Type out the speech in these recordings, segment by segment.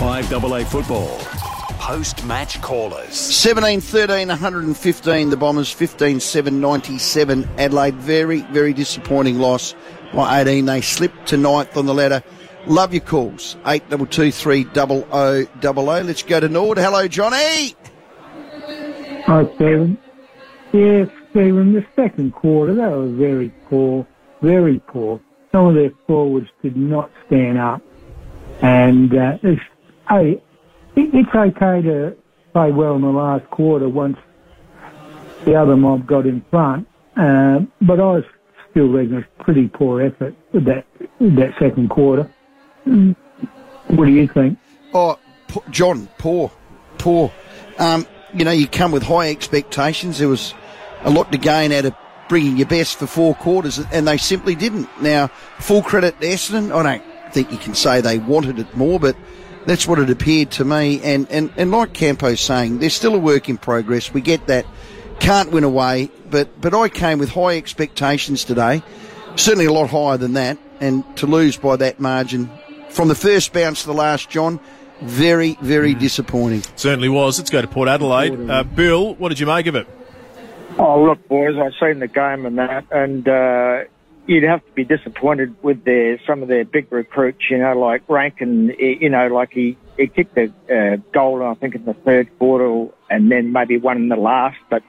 5AA football. Post match callers. 17 13 115 the Bombers, 15 7 97 Adelaide. Very, very disappointing loss by 18. They slipped to ninth on the ladder. Love your calls. 8223 0000. Let's go to Nord. Hello, Johnny. Hi, Stephen. Yes, Stephen, the second quarter, that was very poor, very poor. Some of their forwards did not stand up. And uh, it's, hey, it, it's okay to play well in the last quarter once the other mob got in front. Uh, but I was still reckon it's pretty poor effort with that, that second quarter. Mm. What do you think? Oh, John, poor, poor. Um, you know, you come with high expectations. There was a lot to gain out of bringing your best for four quarters, and they simply didn't. Now, full credit to Essendon. I don't think you can say they wanted it more, but that's what it appeared to me. And, and, and like Campo's saying, there's still a work in progress. We get that. Can't win away, but, but I came with high expectations today. Certainly a lot higher than that. And to lose by that margin from the first bounce to the last, John, very, very disappointing. Certainly was. Let's go to Port Adelaide. Uh, Bill, what did you make of it? Oh, look, boys, I've seen the game and that, and uh, you'd have to be disappointed with their some of their big recruits, you know, like Rankine, you know, like he, he kicked a uh, goal, I think, in the third quarter and then maybe one in the last, but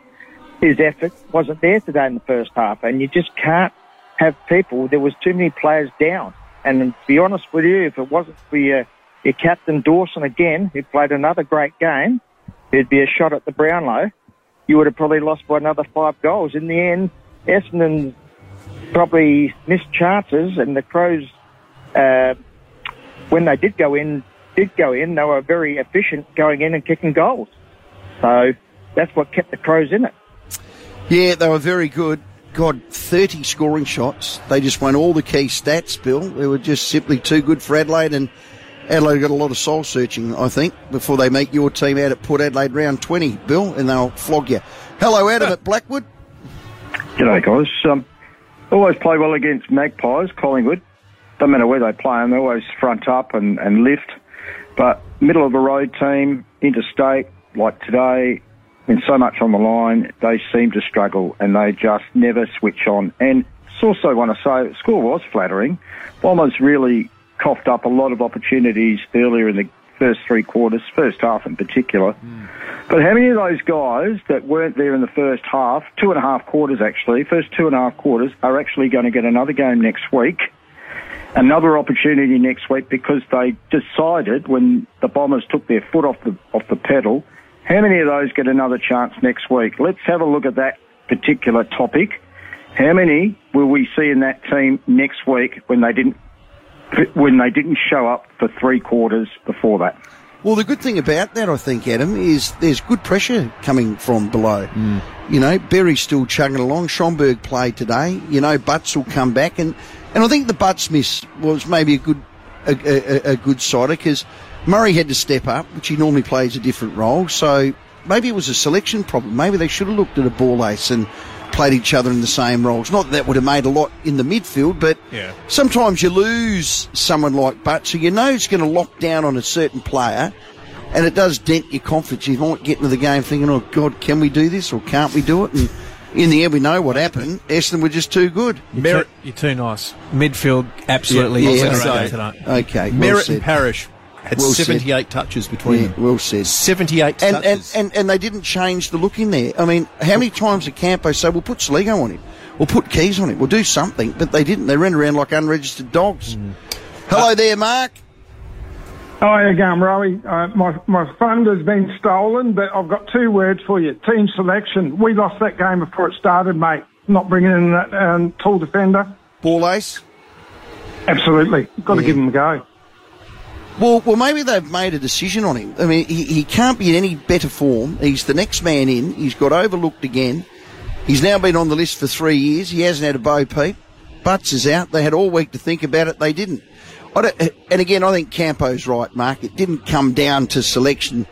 his effort wasn't there today in the first half, and you just can't have people. There was too many players down, and to be honest with you, if it wasn't for your, your captain Dawson again, who played another great game, there'd be a shot at the Brownlow you would have probably lost by another five goals. In the end, Essendon probably missed chances, and the Crows, uh, when they did go in, did go in, they were very efficient going in and kicking goals. So that's what kept the Crows in it. Yeah, they were very good. God, 30 scoring shots. They just won all the key stats, Bill. They were just simply too good for Adelaide, and Adelaide got a lot of soul searching, I think, before they make your team out at Port Adelaide round 20, Bill, and they'll flog you. Hello, Adam at Blackwood. G'day, guys. Um, always play well against Magpies, Collingwood. Doesn't matter where they play them, they always front up and, and lift. But middle of the road team, interstate, like today, when so much on the line, they seem to struggle and they just never switch on. And it's also want to say, score was flattering. Bombers really coughed up a lot of opportunities earlier in the first three quarters, first half in particular. Mm. But how many of those guys that weren't there in the first half, two and a half quarters actually, first two and a half quarters, are actually going to get another game next week? Another opportunity next week because they decided when the Bombers took their foot off the off the pedal. How many of those get another chance next week? Let's have a look at that particular topic. How many will we see in that team next week when they didn't when they didn't show up for three quarters before that. Well, the good thing about that, I think, Adam, is there's good pressure coming from below. Mm. You know, Berry's still chugging along. Schomburg played today. You know, Butts will come back, and, and I think the Butts miss was maybe a good a, a, a good sider because Murray had to step up, which he normally plays a different role. So maybe it was a selection problem. Maybe they should have looked at a Borlase and played each other in the same roles. Not that, that would have made a lot in the midfield, but yeah. sometimes you lose someone like Butt, so you know it's going to lock down on a certain player, and it does dent your confidence. You might get into the game thinking, "Oh God, can we do this or can't we do it?" And in the end, we know what happened. Essendon were just too good. Merrett, you're too nice. Midfield, absolutely. Yeah, yeah, okay. okay well Merrett said. and Parish had Well 78 said. touches between Yeah, them. well said. 78 And, and, touches. and, and they didn't change the look in there. I mean, how many times did Campo say, we'll put Soligo on him, we'll put Keays on him, we'll do something, but they didn't. They ran around like unregistered dogs. Mm. Hello there, Mark. Hi again, Rowie. Uh, my, my fund has been stolen, but I've got two words for you. Team selection. We lost that game before it started, mate. Not bringing in that um, tall defender. Borlase. Absolutely. Got to Yeah. give him a go. Well, well, maybe they've made a decision on him. I mean, he, he can't be in any better form. He's the next man in. He's got overlooked again. He's now been on the list for three years. He hasn't had a bow peep. Butts is out. They had all week to think about it. They didn't. And again, I think Campo's right, Mark. It didn't come down to selection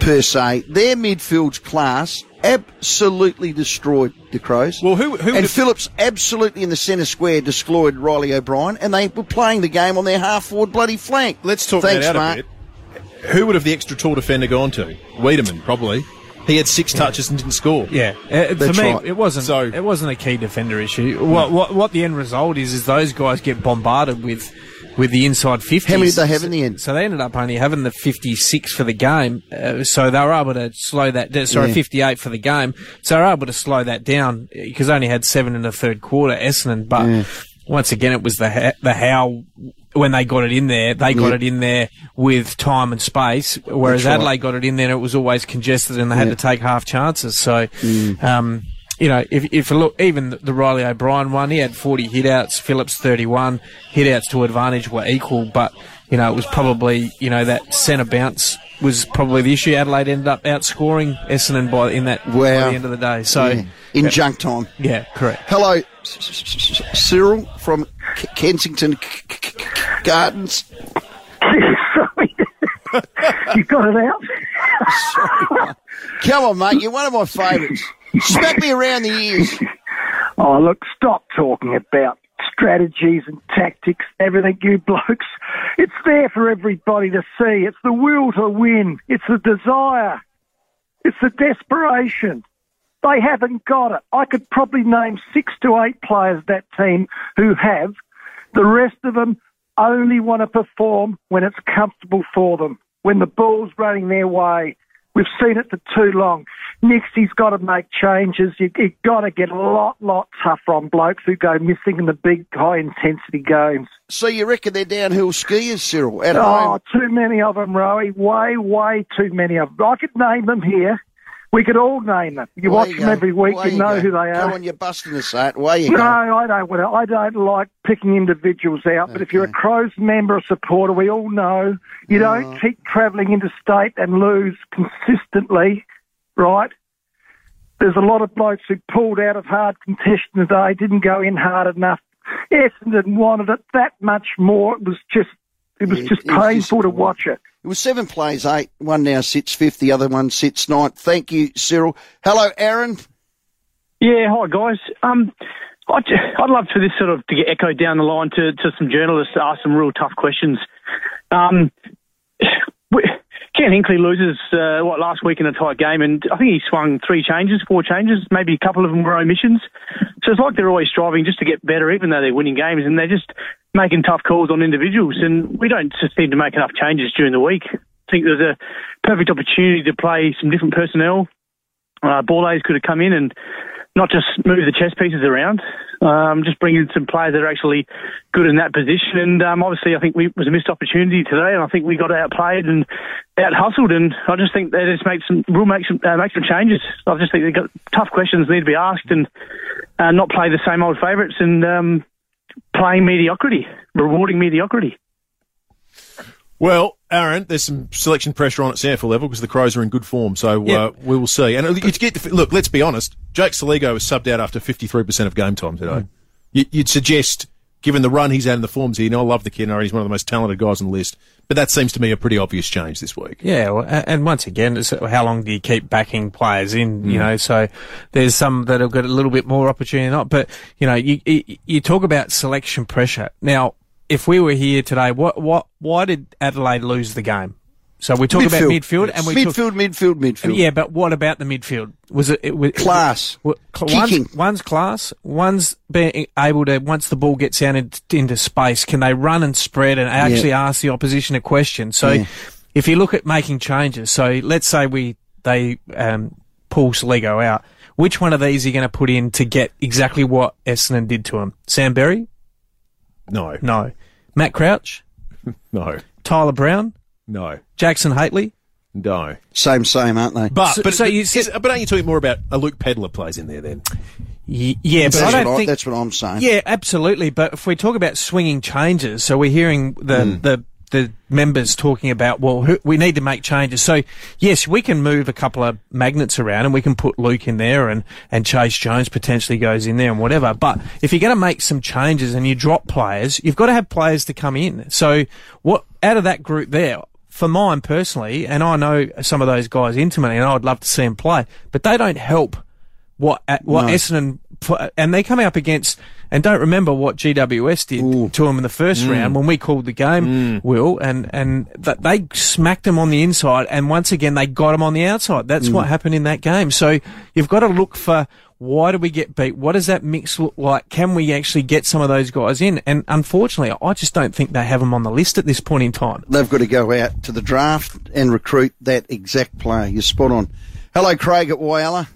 per se. Their midfield's class absolutely destroyed the Crows. Well, who- who and would- Phillips absolutely in the centre square destroyed Riley O'Brien, and they were playing the game on their half forward bloody flank. Let's talk Thanks, that out Mark. a bit. Who would have the extra tall defender gone to? Weideman, probably. He had six touches and didn't score. Yeah, uh, for me, right. it wasn't. So- it wasn't a key defender issue. What, what what the end result is is those guys get bombarded with with the inside fifties. How many did they have in the end? So they ended up only having the fifty six for the game. Uh, so they were able to slow that. down. Sorry, Yeah. fifty eight for the game. So they were able to slow that down because they only had seven in the third quarter. Essendon, but once again, it was the ha- the how. When they got it in there, they got Yeah. it in there with time and space, whereas right. Adelaide got it in there and it was always congested and they had Yeah. to take half chances. So, Mm. um, you know, if, if you look, even the- the Riley O'Brien one, he had 40 hitouts, Phillips 31, hitouts to advantage were equal, but, you know, it was probably, you know, that centre bounce was probably the issue. Adelaide ended up outscoring Essendon by, in that, Wow. by the end of the day. So, Yeah. in junk time. yeah, correct. Hello, Cyril from Kensington K- K- K- Gardens. Sorry. you got it out? Come on, mate, you're one of my favourites. Smack me around the ears. Oh, look, stop talking about strategies and tactics, everything, you blokes. It's there for everybody to see. It's the will to win. It's the desire. It's the desperation. They haven't got it. I could probably name six to eight players that team who have. The rest of them only want to perform when it's comfortable for them, when the ball's running their way. We've seen it for too long. Next, he's got to make changes. You, you've got to get a lot, lot tougher on blokes who go missing in the big, high intensity games. So you reckon they're downhill skiers, Cyril, at Oh, home? too many of them, Rowie. Way, way too many of them. I could name them here. We could all name them. You watch you them every week. Away You know go. who they Come are. on, you're busting us out. Away you No, go. I don't. wanna- I don't like picking individuals out. But if you're a Crows member or supporter, we all know you don't mm. keep travelling interstate and lose consistently, right? There's a lot of blokes who pulled out of hard contention today, didn't go in hard enough. Essendon wanted it that much more. It was just, it was Yeah, just painful to watch it. It was seven plays, eight. One now sits fifth, the other one sits ninth. Thank you, Cyril. Hello, Aaron. Yeah, hi guys. Um, I'd, I'd love for this sort of to get echoed down the line to, to some journalists to ask some real tough questions. Um, we- Ken Hinkley loses uh, what last week in a tight game, and I think he swung three changes, four changes, maybe a couple of them were omissions. So it's like they're always striving just to get better, even though they're winning games, and they're just making tough calls on individuals. And we don't just seem to make enough changes during the week. I think there's a perfect opportunity to play some different personnel. Uh, could have come in and not just move the chess pieces around, um, just bring in some players that are actually good in that position. And um, obviously, I think it was a missed opportunity today, and I think we got outplayed and out hustled. And I just think they just make some will make some uh, make some changes. I just think they got tough questions need to be asked and uh, not play the same old favourites and um, playing mediocrity, rewarding mediocrity. Well, Aaron, there's some selection pressure on at SANFL level because the Crows are in good form, so Yeah. uh, we will see. And you get the, look, let's be honest. Jake Soligo was subbed out after 53% of game time today. You, you'd suggest, given the run he's had and the forms he, and I love the kid, he's one of the most talented guys on the list. But that seems to me a pretty obvious change this week. Yeah, well, and once again, it's uh, how long do you keep backing players in? You know, so there's some that have got a little bit more opportunity, or not. But you know, you you, you talk about selection pressure. Now, if we were here today, what what why did Adelaide lose the game? So we talk about midfield, and we midfield, took, midfield, midfield. yeah, but what about the midfield? Was it, it was, Class. wa- cl- Kicking. One's, one's class. One's being able to once the ball gets out in, into space, can they run and spread and actually ask the opposition a question? So, Yeah. if you look at making changes, so let's say we they um, pull Soligo out, which one of these are you going to put in to get exactly what Essendon did to him? Sam Berry? No, No. Matt Crouch? no, Tyler Brown? No, Jackson Hately? no. Same, same, aren't they? But So- but, so but, you said- is- but aren't you talking more about a Luke Pedlar plays in there then? Y- yeah, but I don't what I, think that's what I'm saying. Yeah, absolutely. But if we talk about swinging changes, so we're hearing the Hmm. the the members talking about well, who, we need to make changes. So yes, we can move a couple of magnets around, and we can put Luke in there, and and Chayce Jones potentially goes in there, and whatever. But if you're going to make some changes and you drop players, you've got to have players to come in. So what out of that group there? For mine personally, and I know some of those guys intimately, and I'd love to see them play, but they don't help what what No. Essendon and they're coming up against And don't remember what GWS did to them in the first Mm. round when we called the game, Will, and, and that they smacked them on the inside and once again they got them on the outside. That's Mm. what happened in that game. So you've got to look for why do we get beat? What does that mix look like? Can we actually get some of those guys in? And unfortunately, I just don't think they have them on the list at this point in time. They've got to go out to the draft and recruit that exact player. You're spot on. Hello, Craig at Whyalla.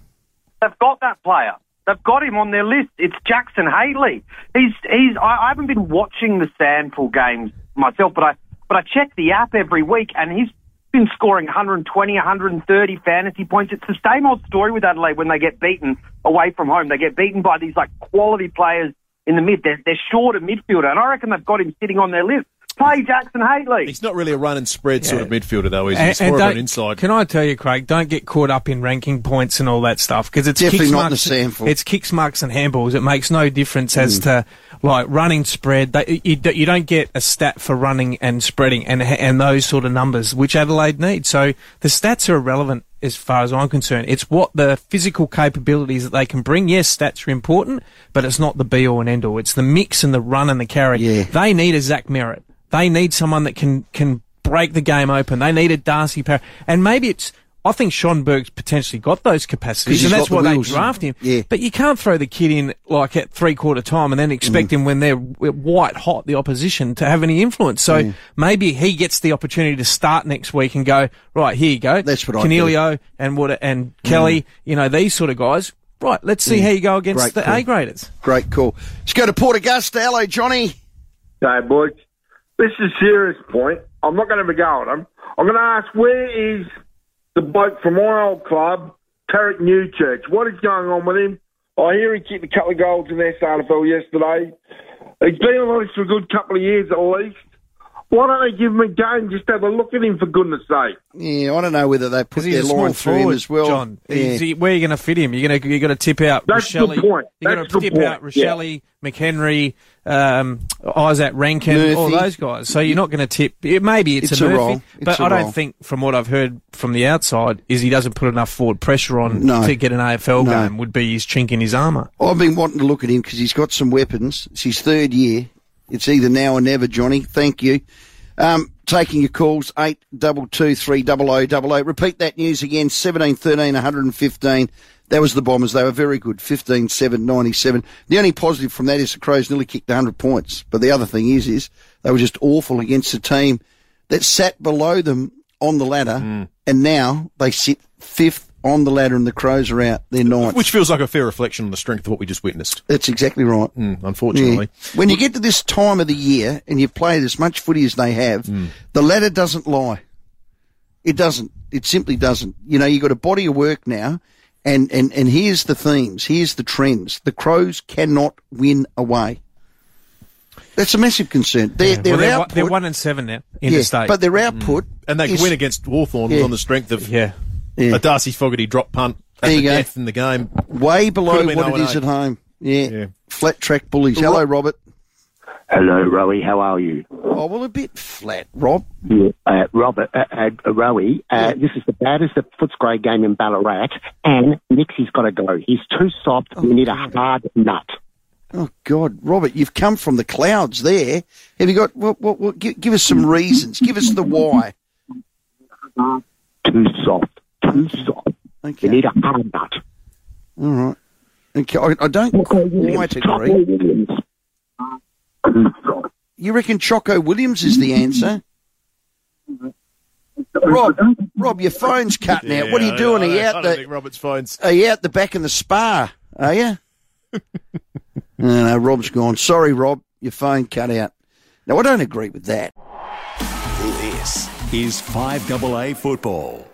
They've got that player. They've got him on their list. It's Jackson Hately. He's he's. I, I haven't been watching the SANFL games myself, but I but I check the app every week, and he's been scoring 120, 130 fantasy points. It's the same old story with Adelaide when they get beaten away from home. They get beaten by these like quality players in the mid. They're, they're short a midfielder, and I reckon they've got him sitting on their list. Play Jackson Hately. He's not really a run and spread sort of midfielder, though, is he? He's And- more and of an inside. Can I tell you, Craig? Don't get caught up in ranking points and all that stuff because it's Definitely kicks, not the marks, SANFL. It's kicks, marks, and handballs. It makes no difference as Mm. to like running spread. They, you, you don't get a stat for running and spreading and and those sort of numbers which Adelaide needs. So the stats are irrelevant as far as I'm concerned. It's what the physical capabilities that they can bring. Yes, stats are important, but it's not the be all and end all. It's the mix and the run and the carry. They need a Zach Merrett. They need someone that can can break the game open. They need a Darcy Parry. And maybe it's I think Sean Schonberg's potentially got those capacities, he's and that's why the they wheels. draft him. Yeah. But you can't throw the kid in like at three quarter time and then expect Mm. him when they're white hot the opposition to have any influence. So Yeah. maybe he gets the opportunity to start next week and go right here you go. That's what I Cornelio and what and Kelly, you know these sort of guys. Right, let's see Yeah. how you go against Great the call. A graders. Great call. Let's go to Port Augusta. Hello, Johnny. Hey, boys. This is a serious point. I'm not going to be going on. I'm going to ask where is the bloke from my old club, Tariek Newchurch? What is going on with him? I hear he kicked a couple of goals in the SANFL yesterday. He's been on this for a good couple of years at least. Why don't they give him a game? Just have a look at him for goodness sake. Yeah, I don't know whether they put their he's a small line through him forward, as well. John. Yeah. He- where are you going to fit him? You're going to you got to tip out That's the point. You're going to tip point. out Rachele, McHenry, um, Izak Rankine, all those guys. So you're not going to tip. It, maybe it's, It's a a Murphy, roll. It's but a I don't roll. think, from what I've heard from the outside, is he doesn't put enough forward pressure on No. to get an AFL No. game. Would be his chink in his armour. I've been wanting to look at him because he's got some weapons. It's his third year. It's either now or never, Johnny. Thank you. Um, taking your calls, 82230000. Repeat that news again, 17 13 115. That was the Bombers. They were very good, 15 7 97. The only positive from that is the Crows nearly kicked 100 points. But the other thing is, is they were just awful against a team that sat below them on the ladder, and now they sit fifth on the ladder, and the Crows are out. They're ninth. Which feels like a fair reflection on the strength of what we just witnessed. That's exactly right. Mm, unfortunately. Yeah. When you get to this time of the year and you've played as much footy as they have, the ladder doesn't lie. It doesn't. It simply doesn't. You know, you've got a body of work now, and, and, and here's the themes, here's the trends. The Crows cannot win away. That's a massive concern. Their, their Well, they're, one- they're one and seven now in yeah, interstate. but their output, And they is- win against Hawthorn Yeah. on the strength of yeah. Yeah. a Darcy Fogarty drop punt at There the you go. death in the game. way below what it is at home. Yeah. Yeah. Flat track bullies. Hello, Robert. Hello, Rowie. How are you? Oh, well, a bit flat, Rob. Yeah, uh, Robert, uh, uh, Rowie, uh, this is the baddest of Footscray game in Ballarat, and Nixie's got to go. He's too soft. we need a hard nut. Oh God, Robert, you've come from the clouds there. Have you got what? What? what give, give us some reasons. Give us the why. Too soft. Too soft. Okay. We need a hard nut. All right. Okay, I, I don't quite agree. Williams. You reckon Choco Williams is the answer? Rob, Rob, your phone's cutting out. What are you Yeah, doing? I Are you out don't the? Robert's phone's. Are you out the back in the spa? Are you? no, no, Rob's gone. Sorry, Rob, your phone cut out. No, I don't agree with that. This is 5AA football.